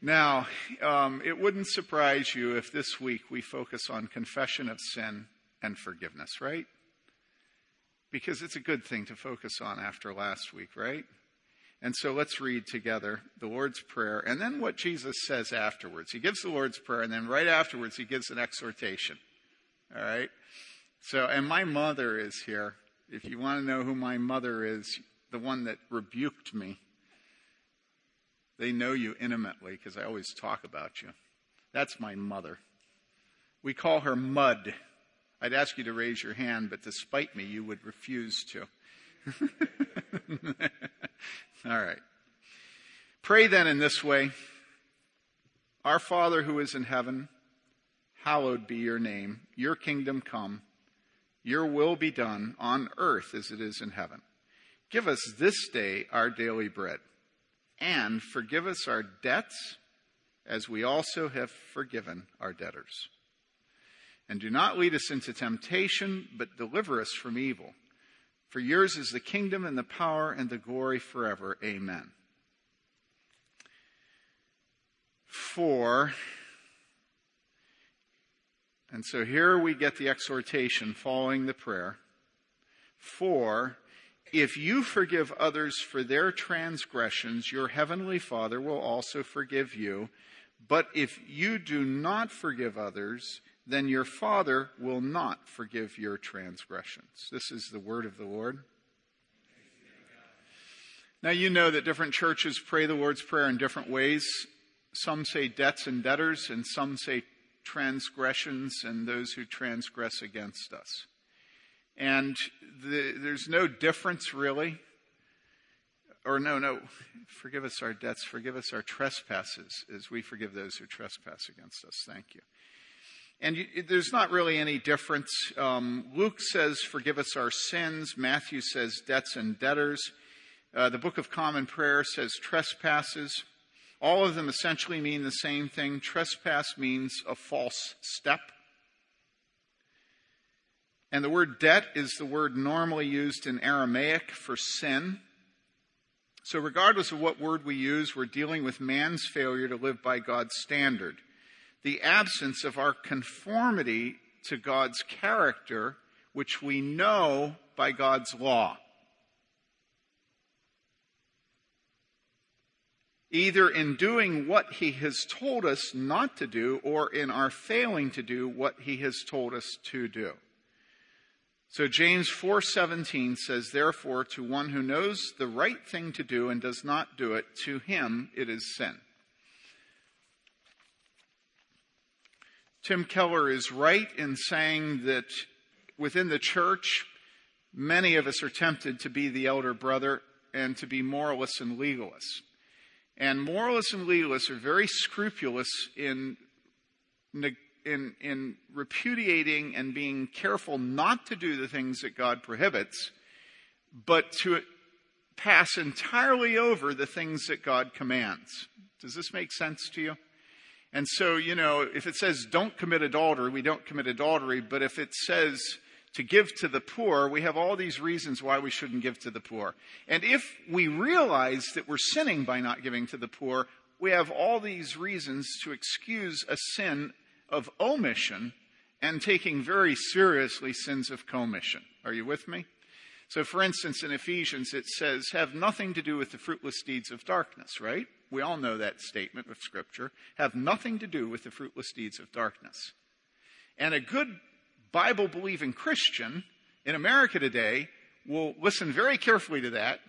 Now, um, it wouldn't surprise you if this week we focus on confession of sin and forgiveness, right? Because it's a good thing to focus on after last week, right? And so let's read together the Lord's Prayer and then what Jesus says afterwards. He gives the Lord's Prayer and then right afterwards he gives an exhortation. All right? So, and my mother is here. If you want to know who my mother is, the one that rebuked me, they know you intimately because I always talk about you. That's my mother. We call her Mud. I'd ask you to raise your hand, but despite me, you would refuse to. All right. Pray then in this way Our Father who is in heaven, hallowed be your name. Your kingdom come. Your will be done on earth as it is in heaven. Give us this day our daily bread, and forgive us our debts as we also have forgiven our debtors. And do not lead us into temptation, but deliver us from evil. For yours is the kingdom and the power and the glory forever. Amen. For. and so here we get the exhortation following the prayer. For, if you forgive others for their transgressions, your heavenly Father will also forgive you. But if you do not forgive others, then your Father will not forgive your transgressions. This is the word of the Lord. Now, you know that different churches pray the Lord's Prayer in different ways. Some say debts and debtors, and some say transgressions and those who transgress against us. And the, there's no difference really. Or, no, no, forgive us our debts, forgive us our trespasses as we forgive those who trespass against us. Thank you. And you, there's not really any difference. Um, Luke says, Forgive us our sins. Matthew says, Debts and debtors. Uh, the Book of Common Prayer says, Trespasses. All of them essentially mean the same thing. Trespass means a false step. And the word debt is the word normally used in Aramaic for sin. So, regardless of what word we use, we're dealing with man's failure to live by God's standard the absence of our conformity to God's character, which we know by God's law. Either in doing what he has told us not to do or in our failing to do what he has told us to do. So James 4:17 says therefore to one who knows the right thing to do and does not do it to him it is sin. Tim Keller is right in saying that within the church, many of us are tempted to be the elder brother and to be moralists and legalists. And moralists and legalists are very scrupulous in, in, in repudiating and being careful not to do the things that God prohibits, but to pass entirely over the things that God commands. Does this make sense to you? And so, you know, if it says don't commit adultery, we don't commit adultery. But if it says to give to the poor, we have all these reasons why we shouldn't give to the poor. And if we realize that we're sinning by not giving to the poor, we have all these reasons to excuse a sin of omission and taking very seriously sins of commission. Are you with me? So, for instance, in Ephesians, it says, have nothing to do with the fruitless deeds of darkness, right? We all know that statement of Scripture. Have nothing to do with the fruitless deeds of darkness. And a good Bible believing Christian in America today will listen very carefully to that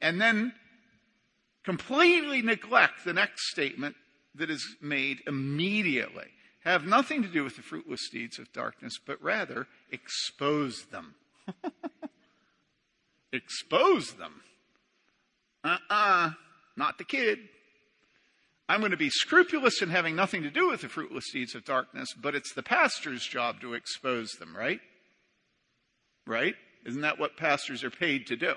and then completely neglect the next statement that is made immediately. Have nothing to do with the fruitless deeds of darkness, but rather expose them. expose them. Uh uh-uh, uh not the kid. I'm going to be scrupulous in having nothing to do with the fruitless deeds of darkness, but it's the pastor's job to expose them, right? Right? Isn't that what pastors are paid to do?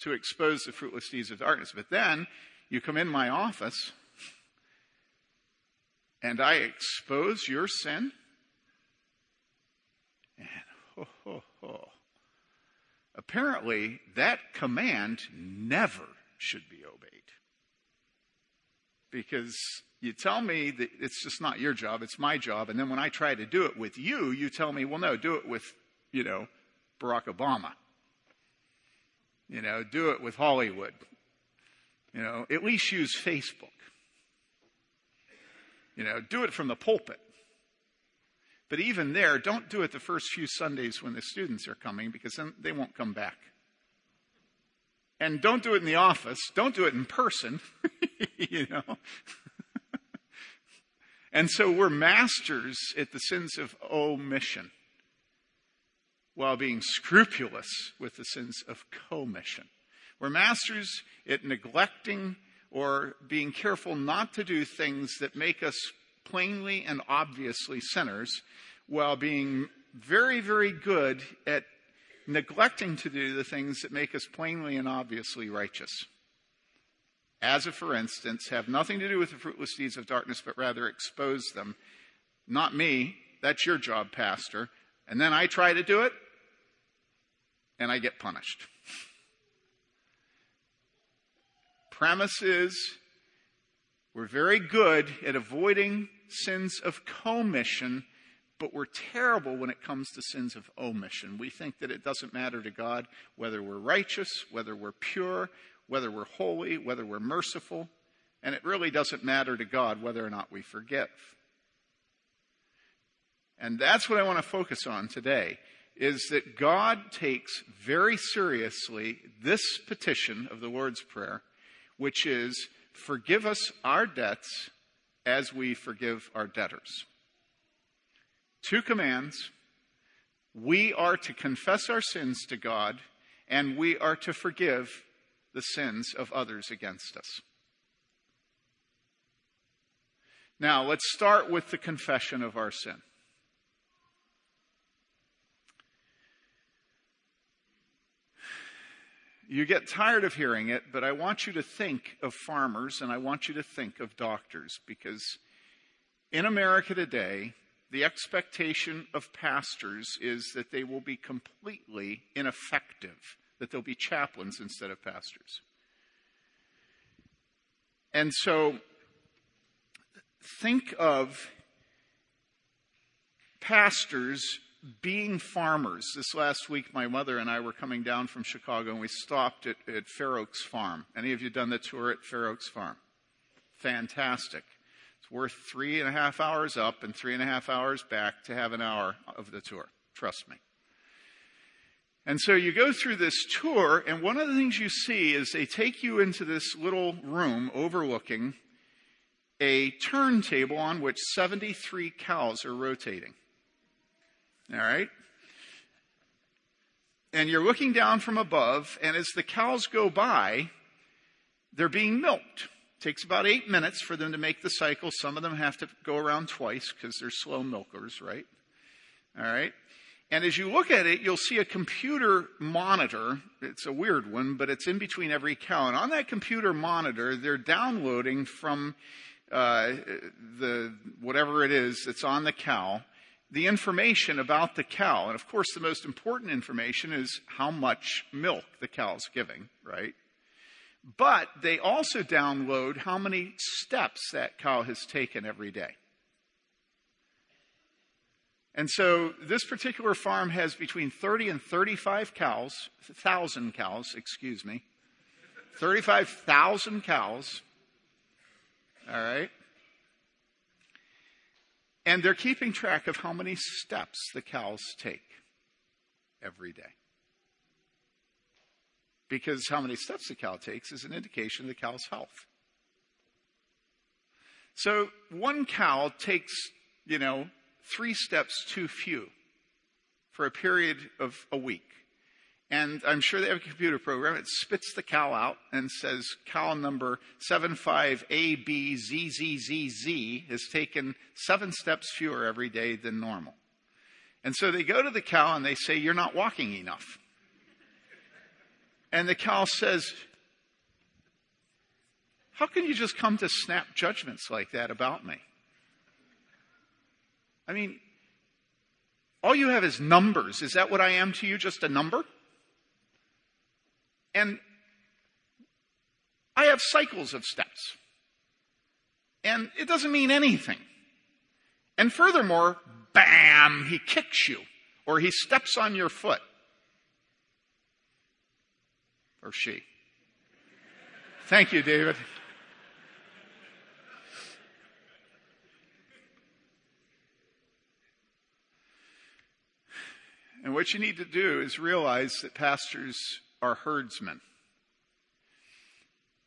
To expose the fruitless deeds of darkness. But then you come in my office and I expose your sin. And ho, ho, ho. Apparently, that command never should be obeyed. because you tell me that it's just not your job, it's my job. And then when I try to do it with you, you tell me, well, no, do it with, you know, Barack Obama. You know, do it with Hollywood. You know, at least use Facebook. You know, do it from the pulpit. But even there, don't do it the first few Sundays when the students are coming because then they won't come back. And don't do it in the office. Don't do it in person. you know. and so we're masters at the sins of omission while being scrupulous with the sins of commission. We're masters at neglecting or being careful not to do things that make us plainly and obviously sinners while being very, very good at neglecting to do the things that make us plainly and obviously righteous. As a for instance, have nothing to do with the fruitless deeds of darkness, but rather expose them. Not me. That's your job, Pastor. And then I try to do it, and I get punished. Premise is we're very good at avoiding sins of commission, but we're terrible when it comes to sins of omission. We think that it doesn't matter to God whether we're righteous, whether we're pure, whether we're holy, whether we're merciful, and it really doesn't matter to God whether or not we forgive. And that's what I want to focus on today is that God takes very seriously this petition of the Lord's Prayer, which is, Forgive us our debts as we forgive our debtors. Two commands. We are to confess our sins to God, and we are to forgive the sins of others against us. Now, let's start with the confession of our sin. You get tired of hearing it, but I want you to think of farmers and I want you to think of doctors because in America today, the expectation of pastors is that they will be completely ineffective, that they'll be chaplains instead of pastors. And so think of pastors being farmers, this last week, my mother and I were coming down from Chicago and we stopped at, at Fair Oaks Farm. Any of you done the tour at Fair Oaks Farm? Fantastic. It's worth three and a half hours up and three and a half hours back to have an hour of the tour. Trust me. And so you go through this tour, and one of the things you see is they take you into this little room overlooking a turntable on which 73 cows are rotating. All right? And you're looking down from above, and as the cows go by, they're being milked. It takes about eight minutes for them to make the cycle. Some of them have to go around twice because they're slow milkers, right? All right? And as you look at it, you'll see a computer monitor. It's a weird one, but it's in between every cow. And on that computer monitor, they're downloading from uh, the whatever it is that's on the cow the information about the cow. And of course, the most important information is how much milk the cow's giving, right? But they also download how many steps that cow has taken every day. And so this particular farm has between 30 and 35 cows, 1,000 cows, excuse me, 35,000 cows. All right. And they're keeping track of how many steps the cows take every day. Because how many steps the cow takes is an indication of the cow's health. So one cow takes, you know, three steps too few for a period of a week. And I'm sure they have a computer program. It spits the cow out and says cow number 75ABZZZZ has taken seven steps fewer every day than normal. And so they go to the cow and they say, You're not walking enough. And the cow says, How can you just come to snap judgments like that about me? I mean, all you have is numbers. Is that what I am to you? Just a number? And I have cycles of steps. and it doesn't mean anything. And furthermore, bam, he kicks you or he steps on your foot. Or she. Thank you, David. And what you need to do is realize that pastors are herdsmen.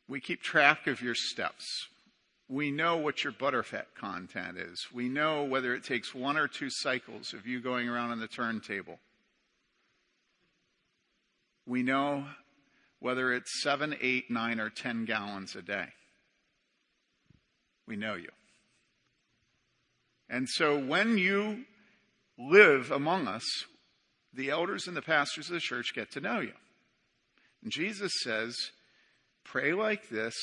We keep track of your steps. We know what your butterfat content is. We know whether it takes one or two cycles of you going around on the turntable. We know whether it's seven, eight, nine, or ten gallons a day. We know you. And so when you live among us, the elders and the pastors of the church get to know you. Jesus says, Pray like this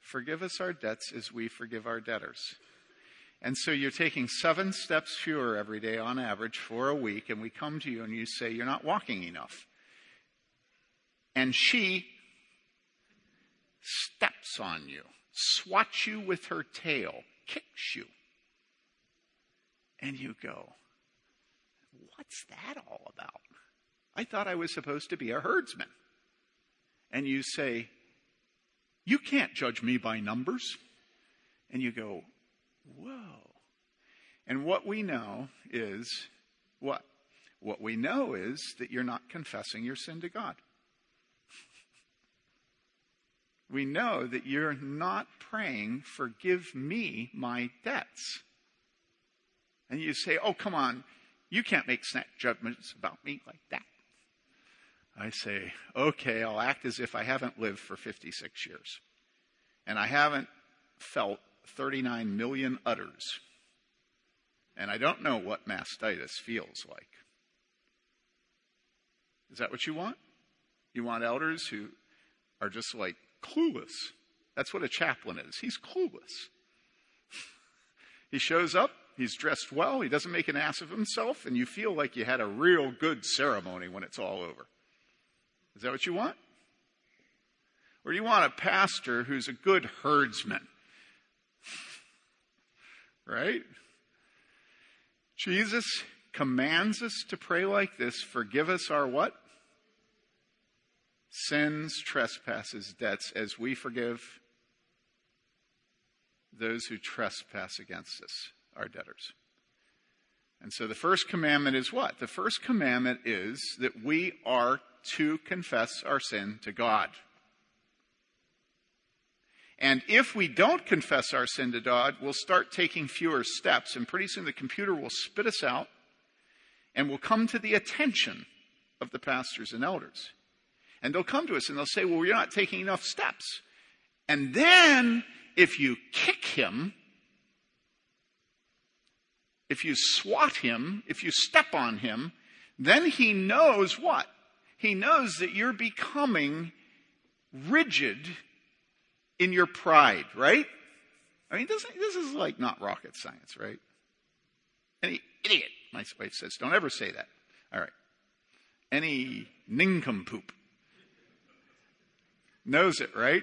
forgive us our debts as we forgive our debtors. And so you're taking seven steps fewer every day on average for a week, and we come to you and you say, You're not walking enough. And she steps on you, swats you with her tail, kicks you. And you go, What's that all about? I thought I was supposed to be a herdsman. And you say, You can't judge me by numbers. And you go, Whoa. And what we know is what? What we know is that you're not confessing your sin to God. We know that you're not praying, Forgive me my debts. And you say, Oh, come on, you can't make snap judgments about me like that. I say, okay, I'll act as if I haven't lived for 56 years. And I haven't felt 39 million udders. And I don't know what mastitis feels like. Is that what you want? You want elders who are just like clueless. That's what a chaplain is. He's clueless. he shows up, he's dressed well, he doesn't make an ass of himself, and you feel like you had a real good ceremony when it's all over. Is that what you want? Or do you want a pastor who's a good herdsman? right? Jesus commands us to pray like this forgive us our what? Sins, trespasses, debts, as we forgive those who trespass against us, our debtors. And so the first commandment is what? The first commandment is that we are to confess our sin to God. And if we don't confess our sin to God, we'll start taking fewer steps, and pretty soon the computer will spit us out and will come to the attention of the pastors and elders. And they'll come to us and they'll say, Well, you're not taking enough steps. And then, if you kick him, if you swat him, if you step on him, then he knows what? He knows that you're becoming rigid in your pride, right? I mean, this, this is like not rocket science, right? Any idiot, my wife says, don't ever say that. All right. Any nincompoop knows it, right?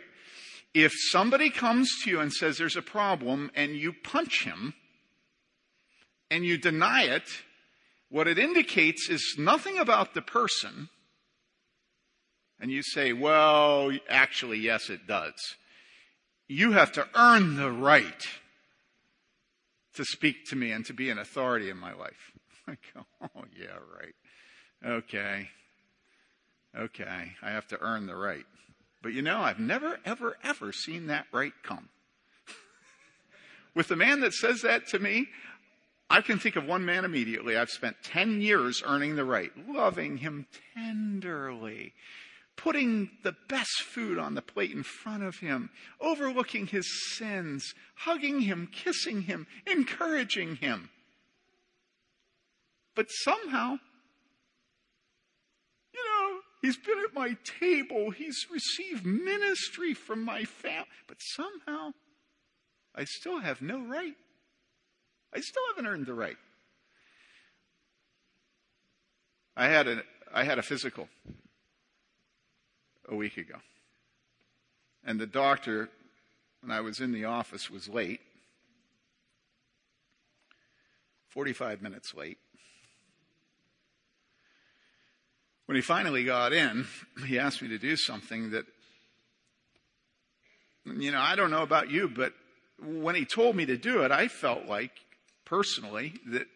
If somebody comes to you and says there's a problem and you punch him and you deny it, what it indicates is nothing about the person and you say, well, actually, yes, it does. You have to earn the right to speak to me and to be an authority in my life. I go, oh, yeah, right. Okay. Okay. I have to earn the right. But you know, I've never, ever, ever seen that right come. With the man that says that to me, I can think of one man immediately. I've spent 10 years earning the right, loving him tenderly, putting the best food on the plate in front of him, overlooking his sins, hugging him, kissing him, encouraging him. But somehow, you know, he's been at my table, he's received ministry from my family, but somehow I still have no right. I still haven't earned the right. I had a, I had a physical a week ago. And the doctor, when I was in the office, was late. 45 minutes late. When he finally got in, he asked me to do something that, you know, I don't know about you, but when he told me to do it, I felt like, personally, that,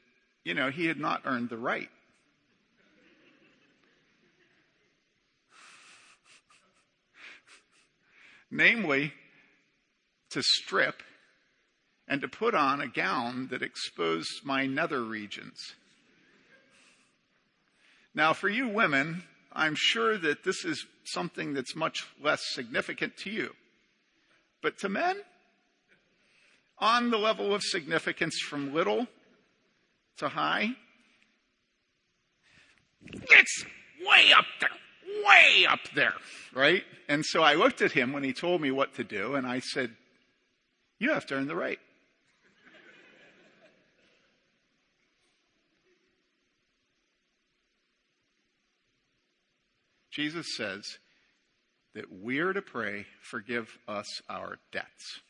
you know, he had not earned the right. Namely, to strip and to put on a gown that exposed my nether regions. Now, for you women, I'm sure that this is something that's much less significant to you. But to men, on the level of significance from little to high, it's way up there, way up there, right? And so I looked at him when he told me what to do, and I said, You have to earn the right. Jesus says that we're to pray, forgive us our debts.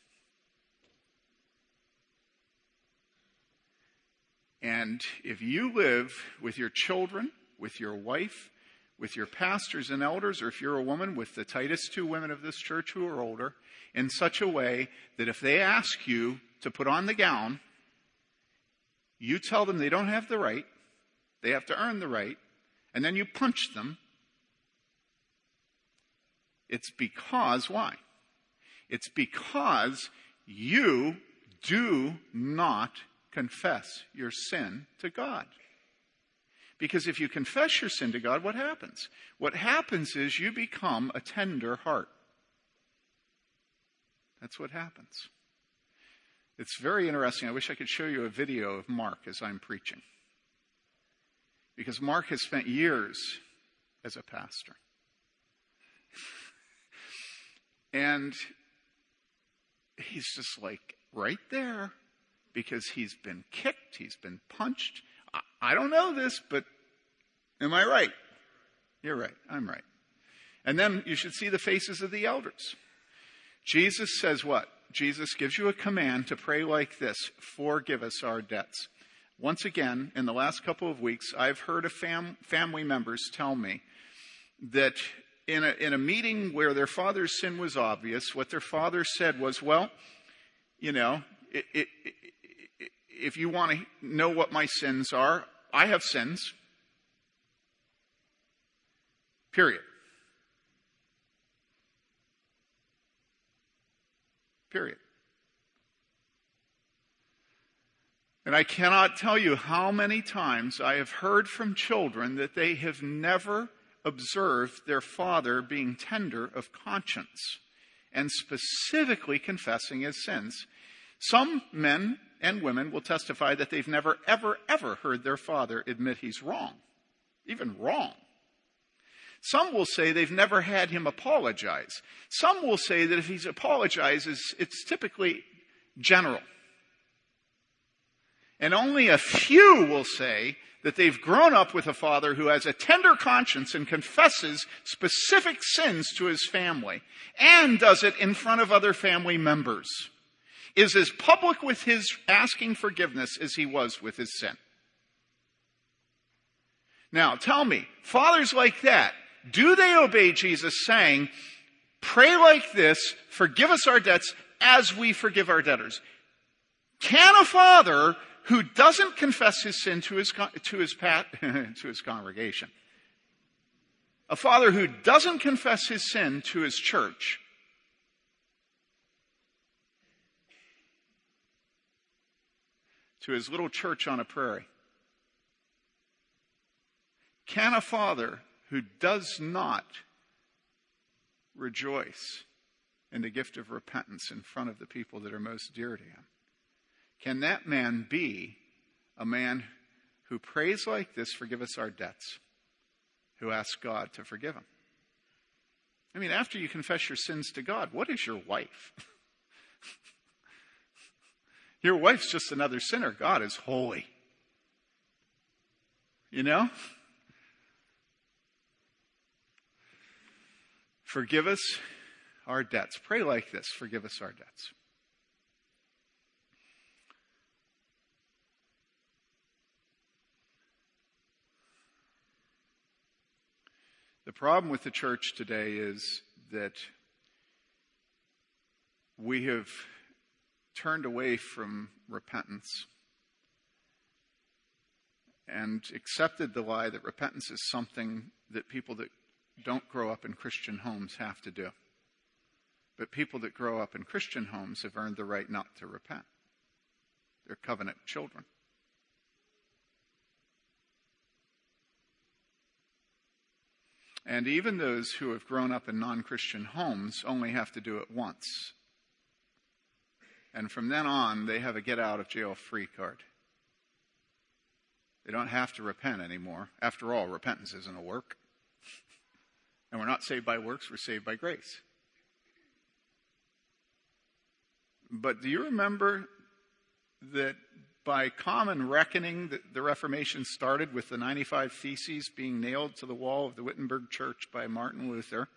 And if you live with your children, with your wife, with your pastors and elders, or if you're a woman with the Titus 2 women of this church who are older, in such a way that if they ask you to put on the gown, you tell them they don't have the right, they have to earn the right, and then you punch them it's because, why? It's because you do not confess your sin to God. Because if you confess your sin to God, what happens? What happens is you become a tender heart. That's what happens. It's very interesting. I wish I could show you a video of Mark as I'm preaching. Because Mark has spent years as a pastor. And he's just like right there because he's been kicked, he's been punched. I, don't know this, but am I right? You're right. I'm right. And then you should see the faces of the elders. Jesus says what? Jesus gives you a command to pray like this Forgive us our debts. Once again, in the last couple of weeks, I've heard of fam- family members tell me that in a, in a meeting where their father's sin was obvious, what their father said was, Well, you know, it, it, if you want to know what my sins are, I have sins. Period. Period. And I cannot tell you how many times I have heard from children that they have never observed their father being tender of conscience and specifically confessing his sins. Some men and women will testify that they've never, ever, ever heard their father admit he's wrong, even wrong. Some will say they've never had him apologize. Some will say that if he apologizes, it's typically general. And only a few will say that they've grown up with a father who has a tender conscience and confesses specific sins to his family and does it in front of other family members, is as public with his asking forgiveness as he was with his sin. Now, tell me, fathers like that, do they obey Jesus saying, pray like this, forgive us our debts as we forgive our debtors? Can a father who doesn't confess his sin to his, to his, pat, to his congregation. A father who doesn't confess his sin to his church. To his little church on a prairie. Can a father who does not rejoice in the gift of repentance in front of the people that are most dear to him can that man be a man who prays like this, forgive us our debts, who asks God to forgive him? I mean, after you confess your sins to God, what is your wife? Your wife's just another sinner. God is holy. You know? Forgive us our debts. Pray like this forgive us our debts. The problem with the church today is that we have turned away from repentance and accepted the lie that repentance is something that people that don't grow up in Christian homes have to do. But people that grow up in Christian homes have earned the right not to repent. They're covenant children. And even those who have grown up in non Christian homes only have to do it once. And from then on, they have a get out of jail free card. They don't have to repent anymore. After all, repentance isn't a work. And we're not saved by works, we're saved by grace. But do you remember that by common reckoning, the, the Reformation started with the 95 Theses being nailed to the wall of the Wittenberg Church by Martin Luther?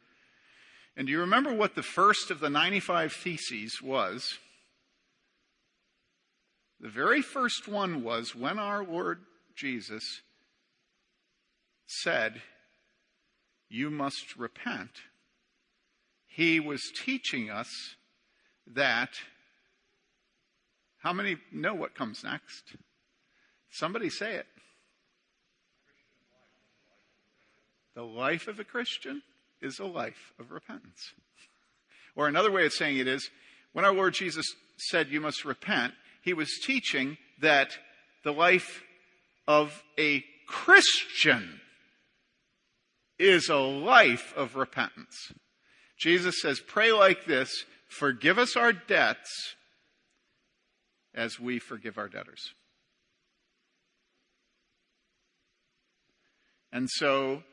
And do you remember what the first of the 95 Theses was? The very first one was when our Lord Jesus said, You must repent. He was teaching us that how many know what comes next? Somebody say it. The life of a Christian is a life of repentance. Or another way of saying it is, when our Lord Jesus said you must repent, he was teaching that the life of a Christian is a life of repentance. Jesus says, pray like this, forgive us our debts as we forgive our debtors. And so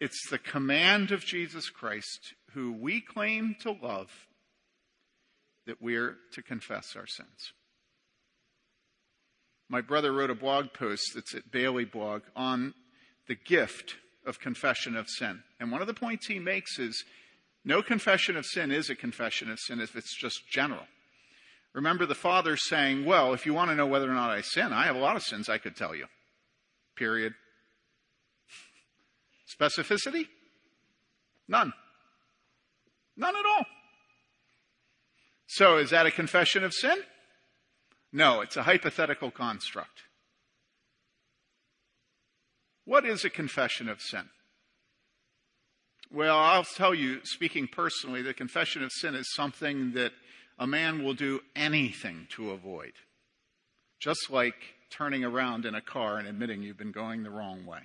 it's the command of Jesus Christ, who we claim to love, that we're to confess our sins. My brother wrote a blog post that's at Baylyblog on the gift of confession of sin. And one of the points he makes is no confession of sin is a confession of sin if it's just general. Remember the father saying, Well, if you want to know whether or not I sin, I have a lot of sins I could tell you. Period. Specificity? None. None at all. So, is that a confession of sin? No, it's a hypothetical construct. What is a confession of sin? Well, I'll tell you, speaking personally, the confession of sin is something that a man will do anything to avoid. Just like turning around in a car and admitting you've been going the wrong way.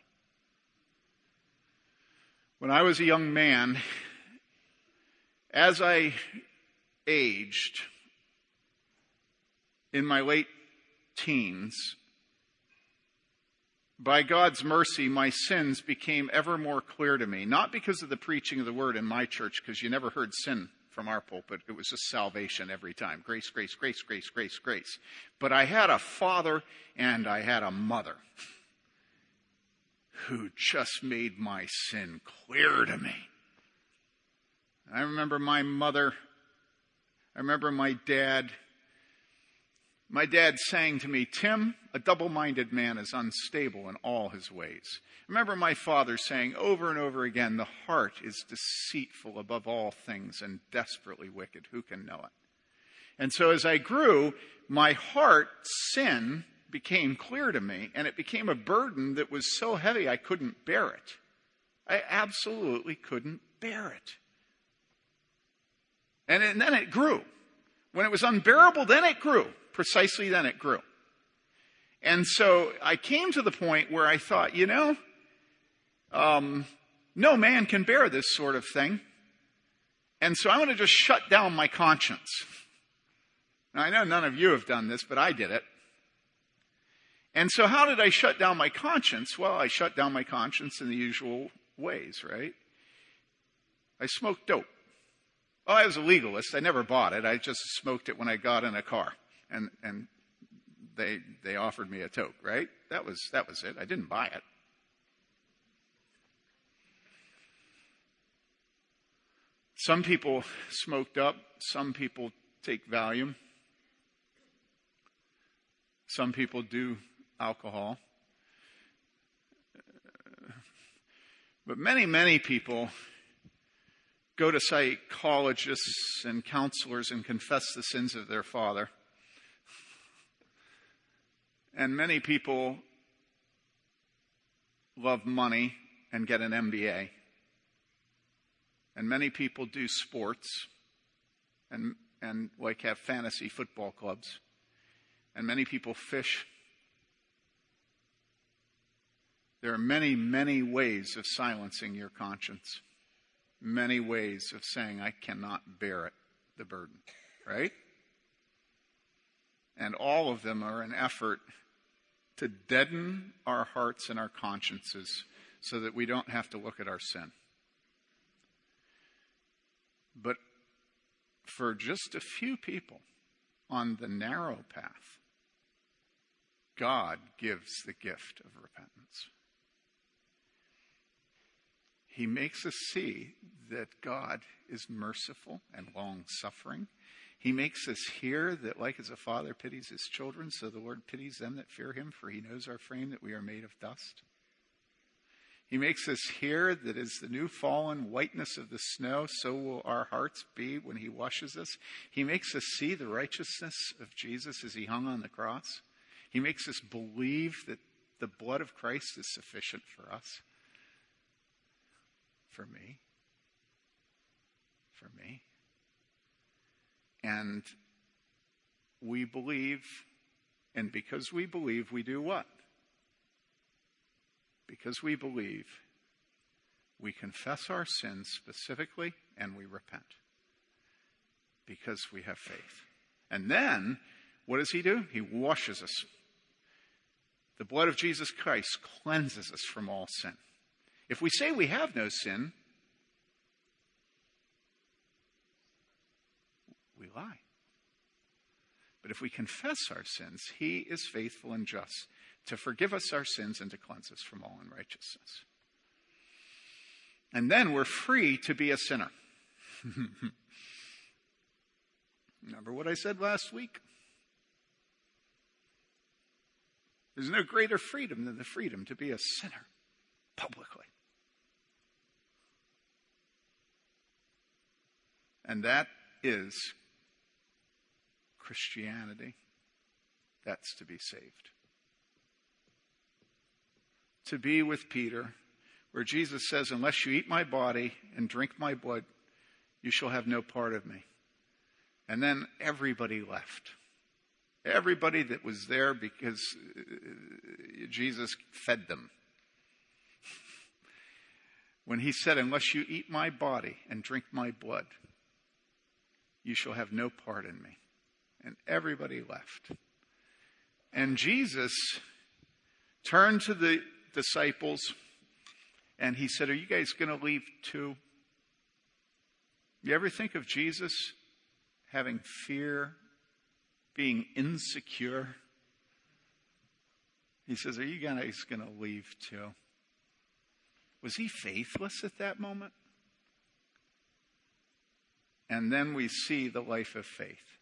When I was a young man, as I aged in my late teens, by God's mercy, my sins became ever more clear to me. Not because of the preaching of the word in my church, because you never heard sin from our pulpit. It was just salvation every time. Grace, grace, grace, grace, grace, grace. But I had a father and I had a mother who just made my sin clear to me. I remember my mother, I remember my dad. My dad saying to me, Tim, a double minded man is unstable in all his ways remember my father saying over and over again, the heart is deceitful above all things and desperately wicked. Who can know it? And so as I grew, my heart, sin, became clear to me, and it became a burden that was so heavy I couldn't bear it. I absolutely couldn't bear it. And, and then it grew. When it was unbearable, then it grew. Precisely then it grew. And so I came to the point where I thought, you know, um, no man can bear this sort of thing. And so I'm going to just shut down my conscience. Now, I know none of you have done this, but I did it. And so, how did I shut down my conscience? Well, I shut down my conscience in the usual ways, right? I smoked dope. Oh, I was a legalist. I never bought it. I just smoked it when I got in a car, and and they they offered me a toke, right? That was that was it. I didn't buy it. Some people smoked up, some people take Valium, some people do alcohol. But many, many people go to psychologists and counselors and confess the sins of their father. And many people love money and get an MBA. And many people do sports and, and like have fantasy football clubs. And many people fish. There are many, many ways of silencing your conscience. Many ways of saying, I cannot bear it, the burden, right? And all of them are an effort to deaden our hearts and our consciences so that we don't have to look at our sin. But for just a few people on the narrow path, God gives the gift of repentance. He makes us see that God is merciful and long suffering. He makes us hear that, like as a father pities his children, so the Lord pities them that fear him, for he knows our frame that we are made of dust. He makes us hear that as the new fallen whiteness of the snow, so will our hearts be when he washes us. He makes us see the righteousness of Jesus as he hung on the cross. He makes us believe that the blood of Christ is sufficient for us. For me. For me. And we believe, and because we believe, we do what? because we believe, we confess our sins specifically and we repent because we have faith. And then, what does he do? He washes us. The blood of Jesus Christ cleanses us from all sin. If we say we have no sin, we lie. But if we confess our sins, he is faithful and just to forgive us our sins and to cleanse us from all unrighteousness. And then we're free to be a sinner. Remember what I said last week? There's no greater freedom than the freedom to be a sinner publicly. And that is Christianity. That's to be saved to be with Peter, where Jesus says, Unless you eat my body and drink my blood, you shall have no part of me. And then everybody left. Everybody that was there because uh, Jesus fed them. When he said, Unless you eat my body and drink my blood, you shall have no part in me. And everybody left. And Jesus turned to the disciples and he said, Are you guys going to leave too? You ever think of Jesus having fear, being insecure? He says, Are you guys going to leave too? Was he faithless at that moment? And then we see the life of faith.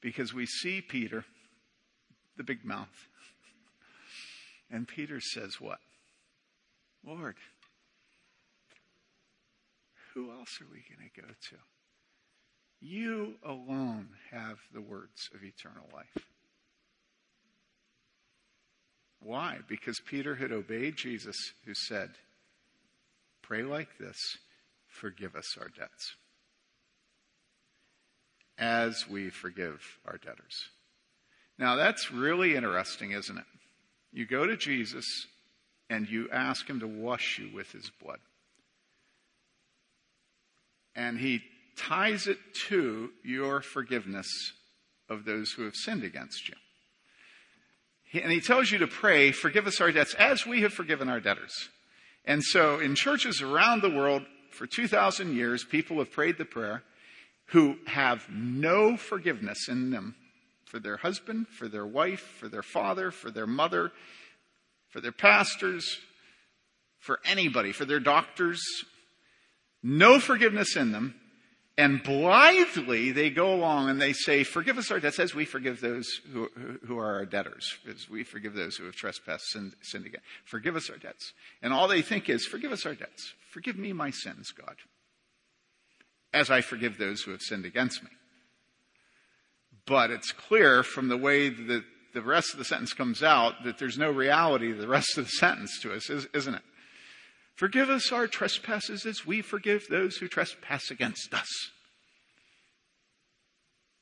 Because we see Peter, the big mouth, and Peter says, What? Lord, who else are we going to go to? You alone have the words of eternal life. Why? Because Peter had obeyed Jesus, who said, Pray like this, forgive us our debts, as we forgive our debtors. Now, that's really interesting, isn't it? You go to Jesus and you ask him to wash you with his blood. And he ties it to your forgiveness of those who have sinned against you. And he tells you to pray, forgive us our debts as we have forgiven our debtors. And so in churches around the world for 2,000 years, people have prayed the prayer who have no forgiveness in them for their husband, for their wife, for their father, for their mother, for their pastors, for anybody, for their doctors. No forgiveness in them. And blithely they go along and they say, Forgive us our debts as we forgive those who, who are our debtors, as we forgive those who have trespassed, sinned, sinned again. Forgive us our debts. And all they think is, Forgive us our debts. Forgive me my sins, God, as I forgive those who have sinned against me. But it's clear from the way that the rest of the sentence comes out that there's no reality to the rest of the sentence to us, isn't it? Forgive us our trespasses as we forgive those who trespass against us.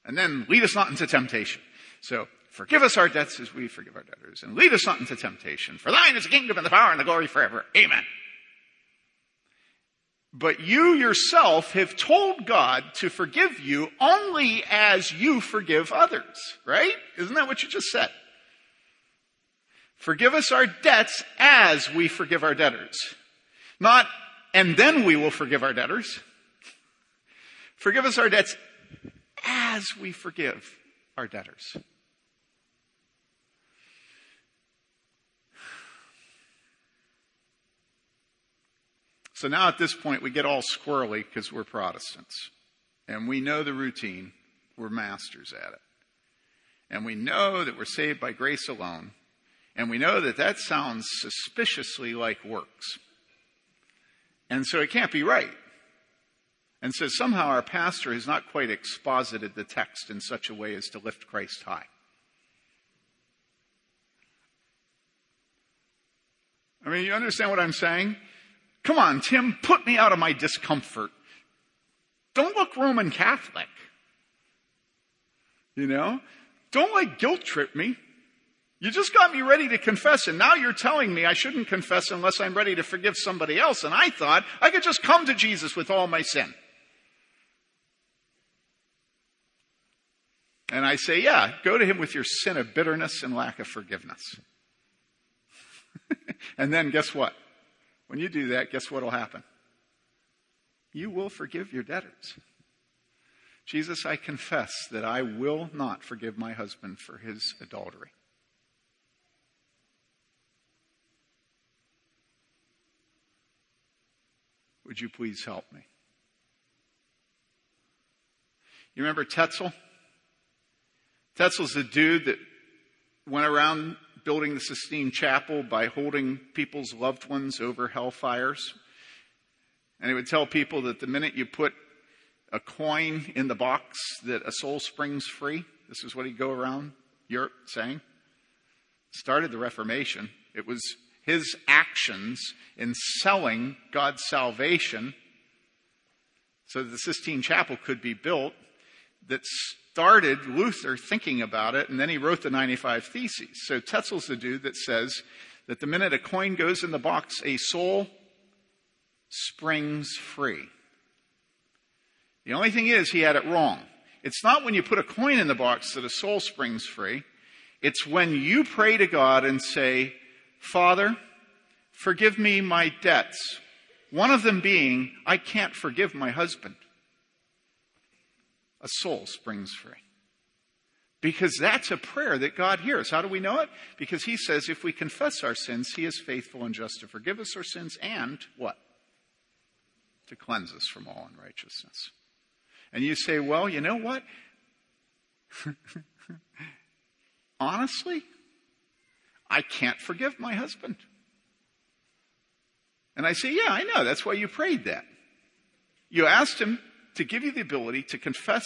And then lead us not into temptation. So, forgive us our debts as we forgive our debtors. And lead us not into temptation. For thine is the kingdom and the power and the glory forever. Amen. But you yourself have told God to forgive you only as you forgive others, right? Isn't that what you just said? Forgive us our debts as we forgive our debtors. Not, and then we will forgive our debtors. Forgive us our debts as we forgive our debtors. So now at this point, we get all squirrely because we're Protestants. And we know the routine. We're masters at it. And we know that we're saved by grace alone. And we know that that sounds suspiciously like works. And so it can't be right. And so somehow our pastor has not quite exposited the text in such a way as to lift Christ high. I mean, you understand what I'm saying? Come on, Tim, put me out of my discomfort. Don't look Roman Catholic. You know? Don't like guilt trip me. You just got me ready to confess, and now you're telling me I shouldn't confess unless I'm ready to forgive somebody else. And I thought I could just come to Jesus with all my sin. And I say, yeah, go to him with your sin of bitterness and lack of forgiveness. and then guess what? When you do that, guess what will happen? You will forgive your debtors. Jesus, I confess that I will not forgive my husband for his adultery. Would you please help me? You remember Tetzel? Tetzel's the dude that went around building the Sistine Chapel by holding people's loved ones over hellfires. And he would tell people that the minute you put a coin in the box that a soul springs free. This is what he'd go around Europe saying. Started the Reformation. It was his actions in selling God's salvation so that the Sistine Chapel could be built that started Luther thinking about it, and then he wrote the 95 Theses. So Tetzel's the dude that says that the minute a coin goes in the box, a soul springs free. The only thing is, he had it wrong. It's not when you put a coin in the box that a soul springs free. It's when you pray to God and say, Father, forgive me my debts. One of them being, I can't forgive my husband. A soul springs free. Because that's a prayer that God hears. How do we know it? Because He says if we confess our sins, He is faithful and just to forgive us our sins and what? To cleanse us from all unrighteousness. And you say, well, you know what? Honestly, I can't forgive my husband. And I say, Yeah, I know. That's why you prayed that. You asked him to give you the ability to confess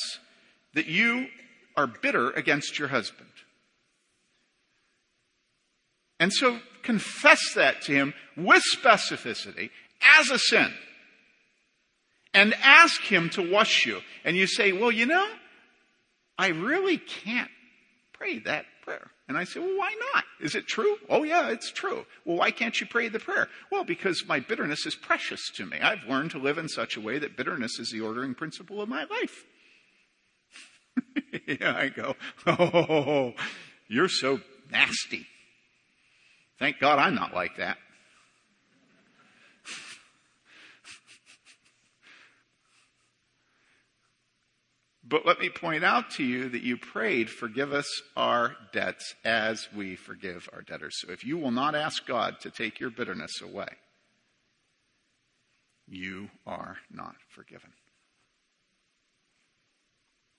that you are bitter against your husband. And so confess that to him with specificity as a sin. And ask him to wash you. And you say, Well, you know, I really can't pray that prayer. And I say, well, why not? Is it true? Oh, yeah, it's true. Well, why can't you pray the prayer? Well, because my bitterness is precious to me. I've learned to live in such a way that bitterness is the ordering principle of my life. yeah, I go, oh, you're so nasty. Thank God I'm not like that. But let me point out to you that you prayed, forgive us our debts as we forgive our debtors. So if you will not ask God to take your bitterness away, you are not forgiven.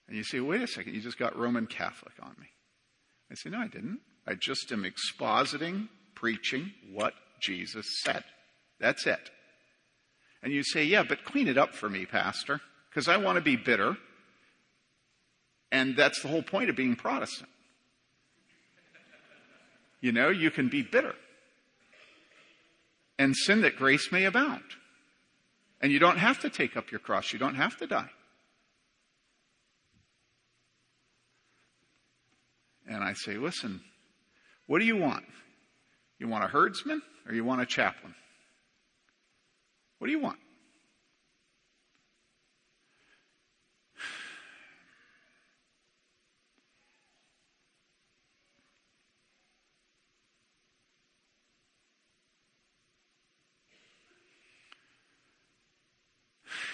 And you say, wait a second, you just got Roman Catholic on me. I say, no, I didn't. I just am expositing, preaching what Jesus said. That's it. And you say, yeah, but clean it up for me, Pastor, because I want to be bitter. And that's the whole point of being Protestant. You know, you can be bitter and sin that grace may abound. And you don't have to take up your cross. You don't have to die. And I say, listen, what do you want? You want a herdsman or you want a chaplain? What do you want?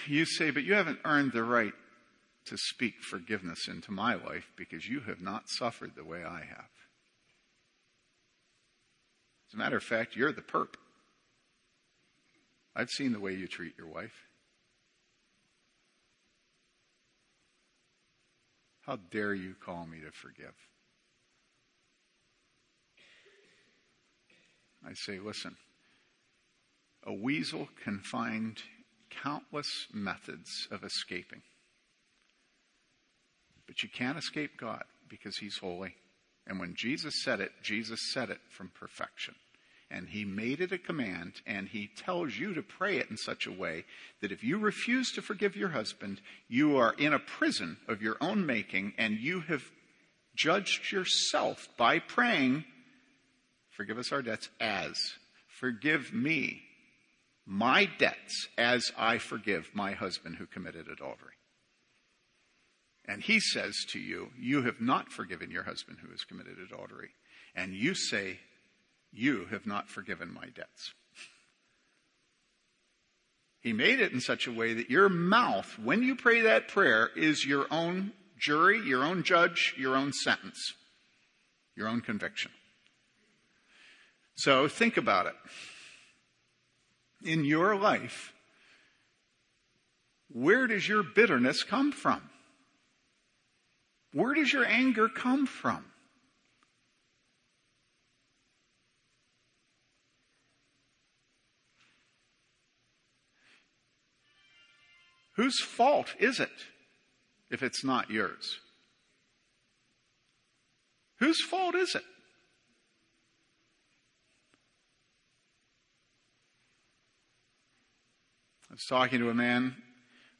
You say, but you haven't earned the right to speak forgiveness into my life because you have not suffered the way I have. As a matter of fact, you're the perp. I've seen the way you treat your wife. How dare you call me to forgive? I say, listen, a weasel can find countless methods of escaping. But you can't escape God because He's holy. And when Jesus said it, Jesus said it from perfection. And He made it a command, and He tells you to pray it in such a way that if you refuse to forgive your husband, you are in a prison of your own making, and you have judged yourself by praying, Forgive us our debts as, forgive me my debts as I forgive my husband who committed adultery. And he says to you, You have not forgiven your husband who has committed adultery. And you say, You have not forgiven my debts. He made it in such a way that your mouth, when you pray that prayer, is your own jury, your own judge, your own sentence, your own conviction. So think about it. In your life, where does your bitterness come from? Where does your anger come from? Whose fault is it if it's not yours? Whose fault is it? I was talking to a man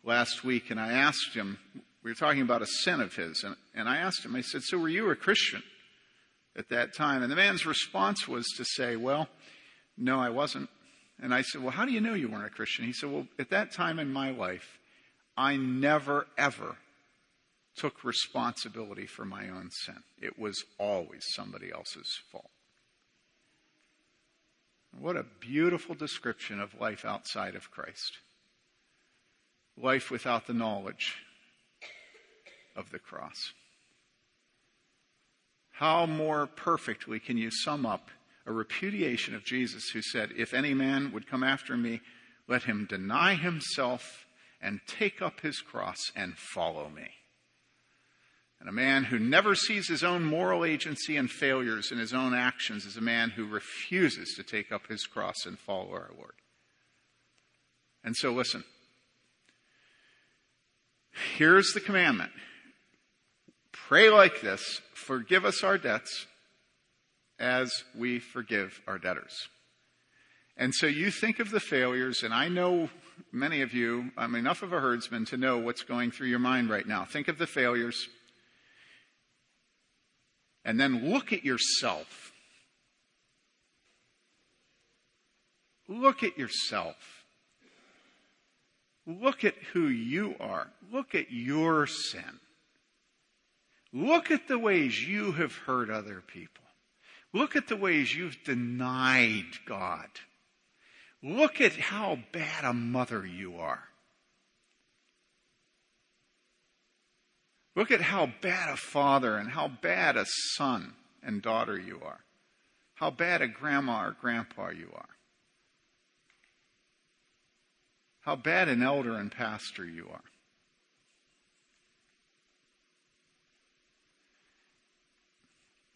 last week and I asked him, we were talking about a sin of his. And, and I asked him, I said, So were you a Christian at that time? And the man's response was to say, Well, no, I wasn't. And I said, Well, how do you know you weren't a Christian? He said, Well, at that time in my life, I never, ever took responsibility for my own sin. It was always somebody else's fault. What a beautiful description of life outside of Christ. Life without the knowledge of the cross. How more perfectly can you sum up a repudiation of Jesus who said, If any man would come after me, let him deny himself and take up his cross and follow me. And a man who never sees his own moral agency and failures in his own actions is a man who refuses to take up his cross and follow our Lord. And so listen. Here's the commandment Pray like this Forgive us our debts as we forgive our debtors. And so you think of the failures, and I know many of you, I'm enough of a herdsman to know what's going through your mind right now. Think of the failures, and then look at yourself. Look at yourself. Look at who you are. Look at your sin. Look at the ways you have hurt other people. Look at the ways you've denied God. Look at how bad a mother you are. Look at how bad a father and how bad a son and daughter you are, how bad a grandma or grandpa you are, how bad an elder and pastor you are.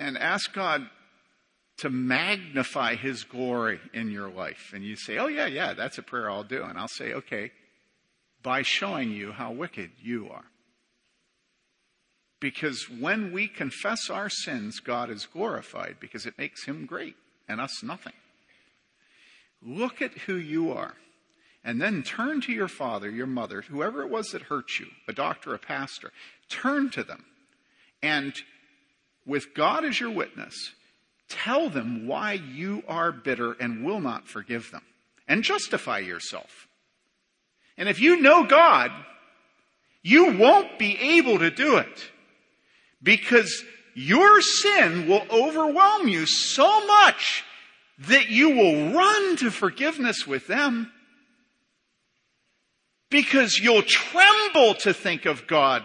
And ask God to magnify his glory in your life. And you say, Oh, yeah, yeah, that's a prayer I'll do. And I'll say, Okay, by showing you how wicked you are. Because when we confess our sins, God is glorified because it makes Him great and us nothing. Look at who you are. And then turn to your father, your mother, whoever it was that hurt you, a doctor, a pastor. Turn to them. And with God as your witness, tell them why you are bitter and will not forgive them. And justify yourself. And if you know God, you won't be able to do it because your sin will overwhelm you so much that you will run to forgiveness with them because you'll tremble to think of God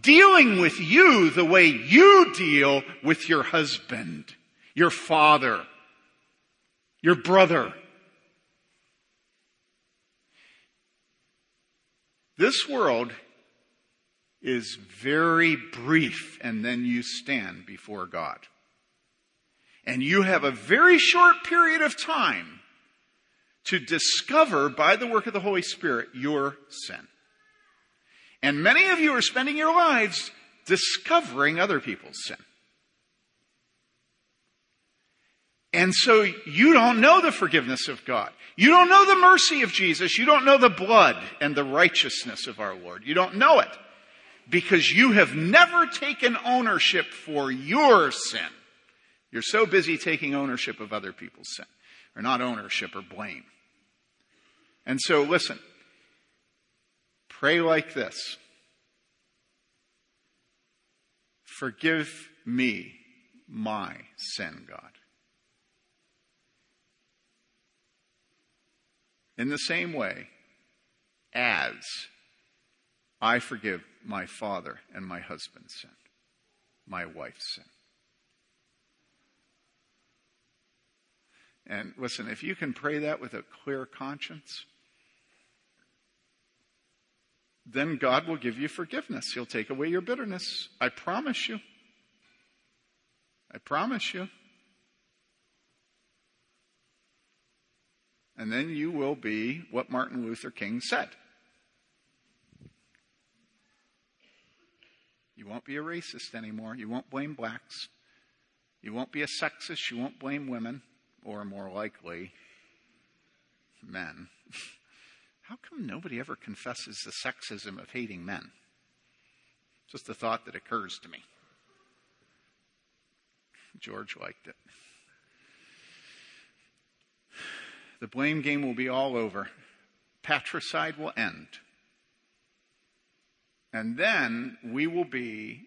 dealing with you the way you deal with your husband, your father, your brother. This world is very brief and then you stand before God. And you have a very short period of time to discover by the work of the Holy Spirit your sin. And many of you are spending your lives discovering other people's sin. And so you don't know the forgiveness of God. You don't know the mercy of Jesus. You don't know the blood and the righteousness of our Lord. You don't know it because you have never taken ownership for your sin. You're so busy taking ownership of other people's sin, or not ownership or blame. And so listen, pray like this. Forgive me my sin, God. In the same way as I forgive my father and my husband's sin, my wife's sin. And listen, if you can pray that with a clear conscience, then God will give you forgiveness. He'll take away your bitterness. I promise you. I promise you. And then you will be what Martin Luther King said. You won't be a racist anymore. You won't blame blacks. You won't be a sexist. You won't blame women, or more likely, men. How come nobody ever confesses the sexism of hating men? Just a thought that occurs to me. George liked it. The blame game will be all over. Patricide will end. And then we will be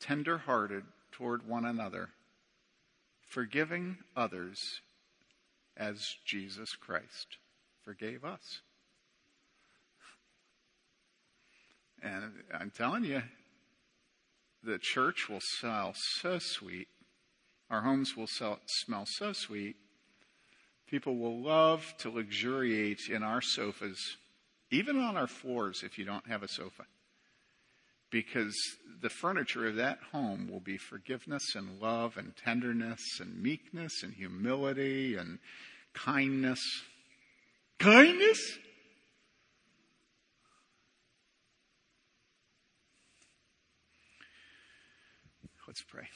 tenderhearted toward one another, forgiving others as Jesus Christ forgave us. And I'm telling you, the church will smell so sweet. Our homes will smell so sweet. People will love to luxuriate in our sofas even on our floors if you don't have a sofa. Because the furniture of that home will be forgiveness and love and tenderness and meekness and humility and kindness. Kindness? Let's pray.